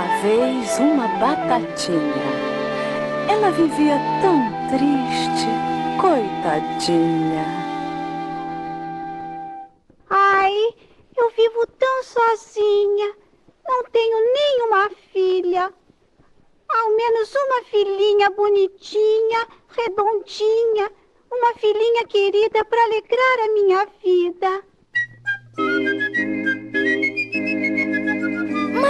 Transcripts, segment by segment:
uma vez uma batatinha. Ela vivia tão triste, coitadinha. Ai, eu vivo tão sozinha. Não tenho nenhuma filha. Ao menos uma filhinha bonitinha, redondinha. Uma filhinha querida para alegrar a minha vida.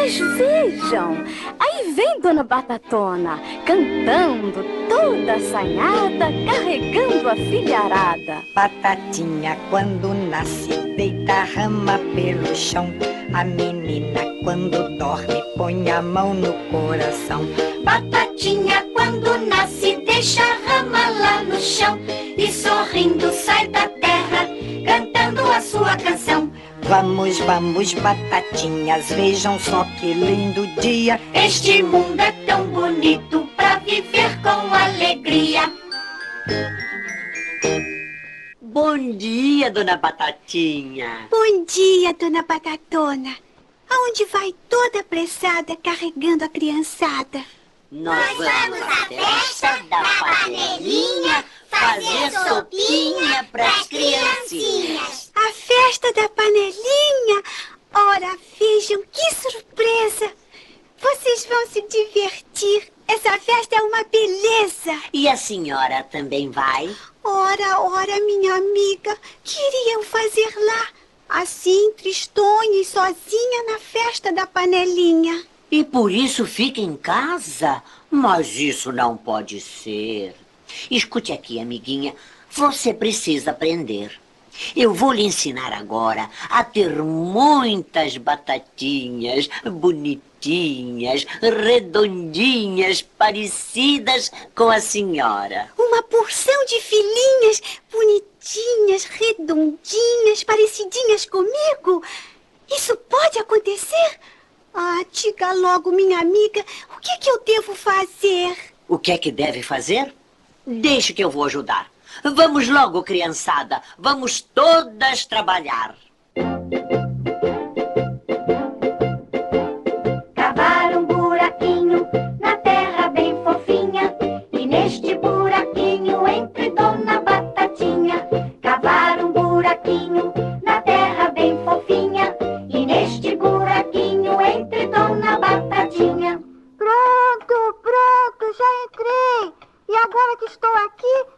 Mas vejam, aí vem Dona Batatona, cantando, toda assanhada, carregando a filharada. Batatinha, quando nasce, deita a rama pelo chão. A menina, quando dorme, põe a mão no coração. Batatinha, quando nasce, deixa a rama lá no chão. E sorrindo sai da terra, cantando a sua canção. Vamos, vamos, batatinhas, vejam só que lindo dia. Este mundo é tão bonito pra viver com alegria. Bom dia, dona Batatinha. Bom dia, dona Batatona. Aonde vai toda apressada carregando a criançada? Nós vamos à festa da panelinha fazer sopinha pras criancinhas. A festa da panelinha? Ora, vejam que surpresa! Vocês vão se divertir. Essa festa é uma beleza. E a senhora também vai? Ora, ora, minha amiga, queria eu fazer lá. Assim, tristonha e sozinha na festa da panelinha. E por isso fica em casa? Mas isso não pode ser. Escute aqui, amiguinha. Você precisa aprender. Eu vou lhe ensinar agora a ter muitas batatinhas bonitinhas, redondinhas, parecidas com a senhora. Uma porção de filhinhas bonitinhas, redondinhas, parecidinhas comigo. Isso pode acontecer? Ah, diga logo, minha amiga, o que, é que eu devo fazer? O que é que deve fazer? Deixe que eu vou ajudar. Vamos logo, criançada. Vamos todas trabalhar. Cavar um buraquinho na terra bem fofinha. E neste buraquinho entre Dona Batatinha. Cavar um buraquinho na terra bem fofinha. E neste buraquinho entre Dona Batatinha. Pronto, pronto, já entrei. E agora que estou aqui,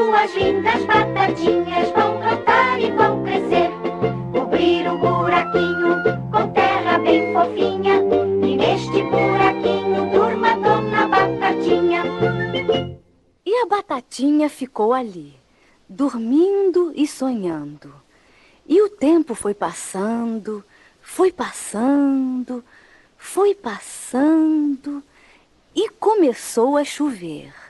Suas lindas batatinhas vão brotar e vão crescer. Cobrir o buraquinho com terra bem fofinha. E neste buraquinho durma Dona Batatinha. E a batatinha ficou ali, dormindo e sonhando. E o tempo foi passando, foi passando, foi passando e começou a chover.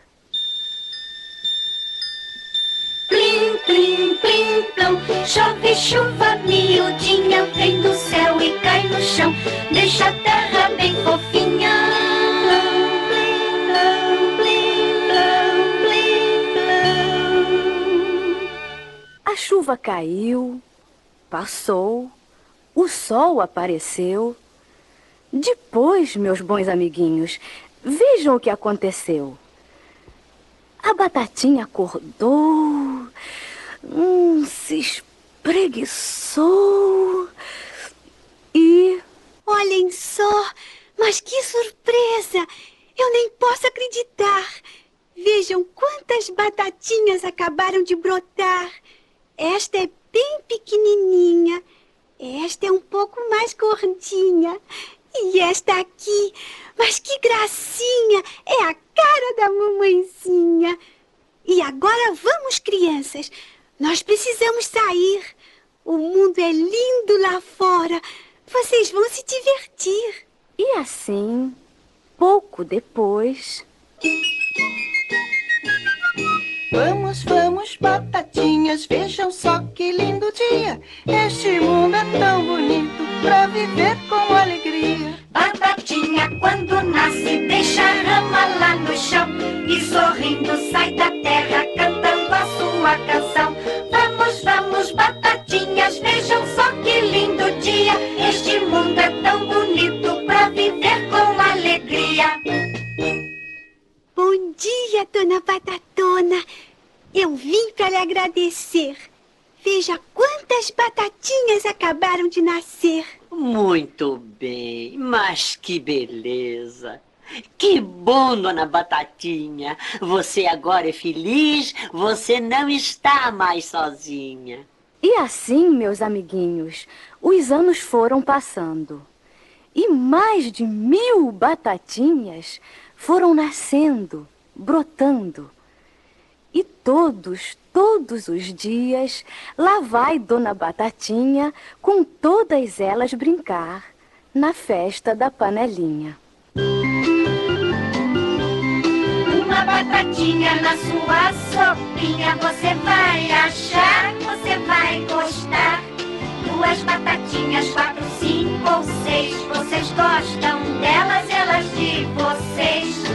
Plim, plim, plom. Chove chuva miudinha, vem do céu e cai no chão. Deixa a terra bem fofinha. A chuva caiu, passou, o sol apareceu. Depois, meus bons amiguinhos, vejam o que aconteceu. A batatinha acordou, hum, se espreguiçou e. Olhem só, mas que surpresa! Eu nem posso acreditar. Vejam quantas batatinhas acabaram de brotar. Esta é bem pequenininha. Esta é um pouco mais gordinha. E esta aqui, mas que gracinha! É a cara da mamãezinha. E agora vamos, crianças. Nós precisamos sair. O mundo é lindo lá fora. Vocês vão se divertir. E assim, pouco depois. Vamos, vamos, batatinhas, vejam só que lindo dia. Este mundo é tão bonito pra viver com alegria. Batatinha quando nasce deixa a rama lá no chão e sorrindo sai da terra cantando a sua canção. Agradecer. Veja quantas batatinhas acabaram de nascer. Muito bem, mas que beleza. Que bom, dona Batatinha. Você agora é feliz, você não está mais sozinha. E assim, meus amiguinhos, os anos foram passando. E mais de mil batatinhas foram nascendo, brotando. E todos, todos os dias, lá vai Dona Batatinha com todas elas brincar na festa da panelinha. Uma batatinha na sua sopinha você vai achar, você vai gostar. Duas batatinhas, quatro, cinco ou seis. Vocês gostam delas, elas de vocês.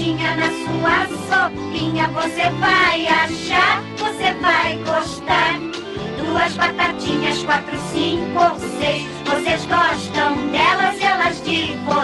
Na sua sopinha você vai achar, você vai gostar. Duas batatinhas, quatro, cinco ou seis. Vocês gostam delas, elas de vocês.